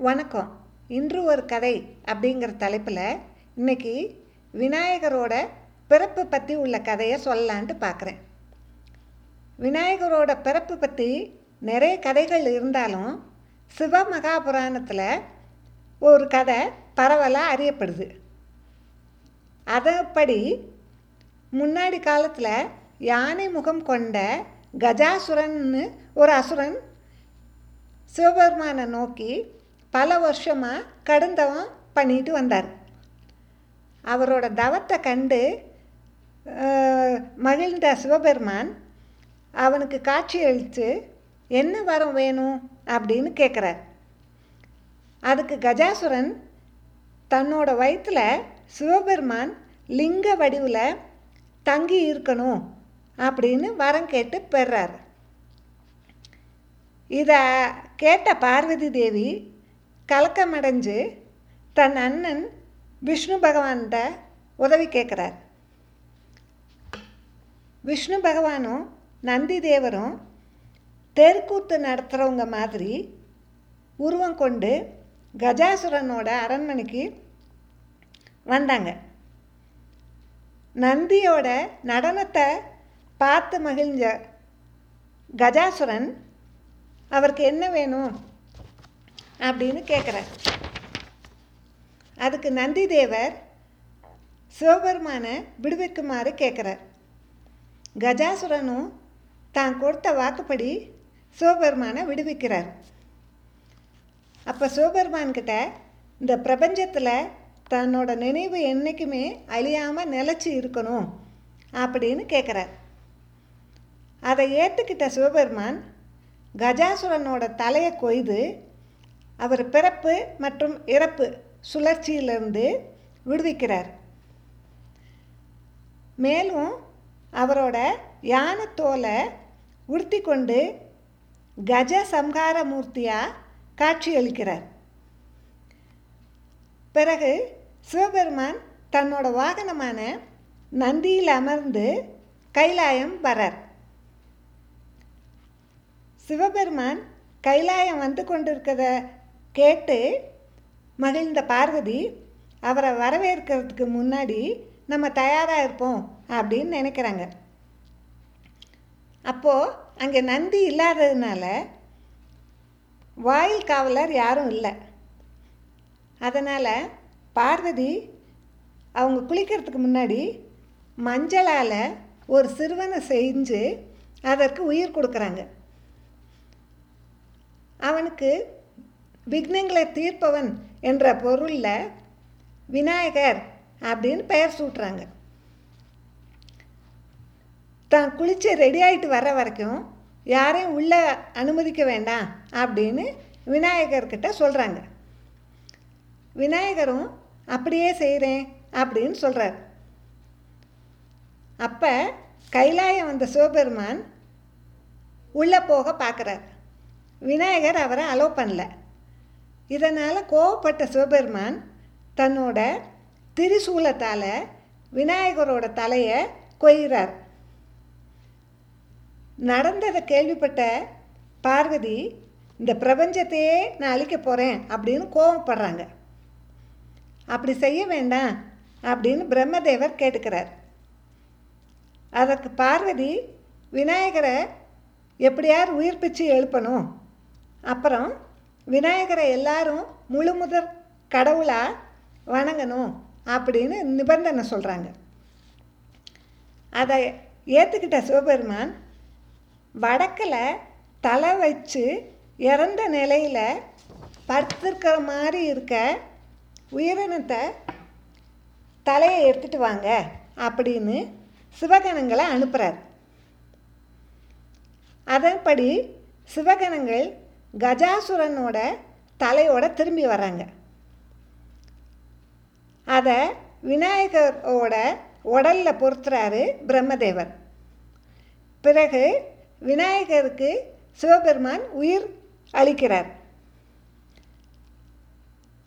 வணக்கம். இன்று ஒரு கதை அப்படிங்கிற தலைப்பில் இன்னைக்கு விநாயகரோட பிறப்பு பற்றி உள்ள கதையை சொல்லலான்ட்டு பார்க்குறேன் விநாயகரோட பிறப்பு பற்றி நிறைய கதைகள் இருந்தாலும் சிவ மகாபுராணத்தில் ஒரு கதை பரவலாக அறியப்படுது. அதப்படி முன்னாடி காலத்தில் யானை முகம் கொண்ட கஜாசுரன்னு ஒரு அசுரன் சிவபெருமானை நோக்கி பல வருஷமாக கடுந்தவம் பண்ணிட்டு வந்தார். அவரோட தவத்தை கண்டு மகிழ்ந்த சிவபெருமான் அவனுக்கு காட்சி அளித்து என்ன வரம் வேணும்? அப்படின்னு கேட்குறார் அதுக்கு கஜாசுரன் தன்னோட வயிற்றில் சிவபெருமான் லிங்க வடிவில் தங்கி இருக்கணும் அப்படின்னு வரம் கேட்டு பெறார் இதை கேட்ட பார்வதி தேவி கலக்கமடைஞ்சு தன் அண்ணன் விஷ்ணு பகவான்கிட்ட உதவி கேட்குறார் விஷ்ணு பகவானும் நந்தி தேவரும் தெருக்கூத்து நடத்துகிறவங்க மாதிரி உருவம் கொண்டு கஜாசுரனோட அரண்மனைக்கு வந்தாங்க. நந்தியோட நடனத்தை பார்த்து மகிழ்ந்த கஜாசுரன் அவருக்கு என்ன வேணும்? அப்படின்னு கேட்குறார் அதுக்கு நந்தி தேவர் சிவபெருமானை விடுவிக்குமாறு கேட்குறார் கஜாசுரனும் தான் கொடுத்த வாக்குப்படி சிவபெருமானை விடுவிக்கிறார். அப்போ சிவபெருமான்கிட்ட இந்த பிரபஞ்சத்தில் தன்னோட நினைவு என்றைக்குமே அழியாமல் நிலச்சி இருக்கணும் அப்படின்னு கேட்குறார் அதை ஏற்றுக்கிட்ட சிவபெருமான் கஜாசுரனோட தலையை கொய்து அவர் பிறப்பு மற்றும் இறப்பு சுழற்சியிலிருந்து விடுவிக்கிறார். மேலும் அவரோட யானத்தோலை உடுத்தி கொண்டு கஜ சம்ஹார மூர்த்தியாக காட்சியளிக்கிறார். பிறகு சிவபெருமான் தன்னோட வாகனமான நந்தியில் அமர்ந்து கைலாயம் வரார். சிவபெருமான் கைலாயம் வந்து கொண்டிருக்கிறத கேட்டு மகிழ்ந்த பார்வதி அவரை வரவேற்கிறதுக்கு முன்னாடி நம்ம தயாராக இருப்போம் அப்படின்னு நினைக்கிறாங்க. அப்போது அங்கே நந்தி இல்லாததுனால வாயில் காவலர் யாரும் இல்லை. அதனால் பார்வதி அவங்க குளிக்கிறதுக்கு முன்னாடி மஞ்சளால் ஒரு சிறுவனை செஞ்சு அதற்கு உயிர் கொடுக்குறாங்க. அவனுக்கு விக்னங்களை தீர்ப்பவன் என்ற பொருளில் விநாயகர் அப்படின்னு பெயர் சூட்டுறாங்க. தான் குளித்து ரெடி ஆகிட்டு வர வரைக்கும் யாரையும் உள்ளே அனுமதிக்க வேண்டாம் அப்படின்னு விநாயகர்கிட்ட சொல்கிறாங்க விநாயகரும் அப்படியே செய்கிறேன் அப்படின்னு சொல்கிறார் அப்போ கைலாயம் வந்த சிவபெருமான் உள்ளே போக பார்க்குறார் விநாயகர் அவரை அலோவ் பண்ணல. இதனால் கோவப்பட்ட சிவபெருமான் தன்னோட திரிசூலத்தால் விநாயகரோட தலையை கொய்கிறார் நடந்ததை கேள்விப்பட்ட பார்வதி இந்த பிரபஞ்சத்தையே நான் அழிக்க போகிறேன் அப்படின்னு கோவப்படுறாங்க. அப்படி செய்ய வேண்டாம் அப்படின்னு பிரம்மதேவர் கேட்டுக்கிறார். அதற்கு பார்வதி விநாயகரை எப்படியாவது உயிர்ப்பிச்சு எழுப்பணும். அப்புறம் விநாயகரை எல்லாரும் முழு முதற் கடவுளாக வணங்கணும் அப்படின்னு நிபந்தனை சொல்கிறாங்க அதை ஏற்றுக்கிட்ட சிவபெருமான் வடக்கில் தலை வச்சு இறந்த நிலையில் படுத்திருக்கிற மாதிரி இருக்க உயிரினத்தை தலையை எடுத்துட்டு வாங்க அப்படின்னு சிவகணங்களை அனுப்புகிறார் அதன்படி சிவகணங்கள் கஜாசுரனோட தலையோட திரும்பி வராங்க அதை விநாயகரோட உடலில் பொறுத்துறாரு பிரம்மதேவர். பிறகு விநாயகருக்கு சிவபெருமான் உயிர் அளிக்கிறார்.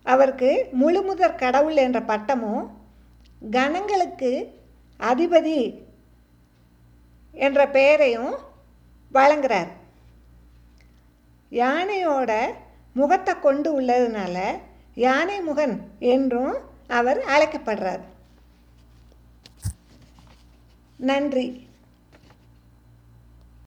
அவருக்கு முழுமுதற் கடவுள் என்ற பட்டமும் கணங்களுக்கு அதிபதி என்ற பெயரையும் வழங்குகிறார் யானையோட முகத்தை கொண்டு உள்ளதுனால யானை முகன் என்றும் அவர் அழைக்கப்படுறார். நன்றி.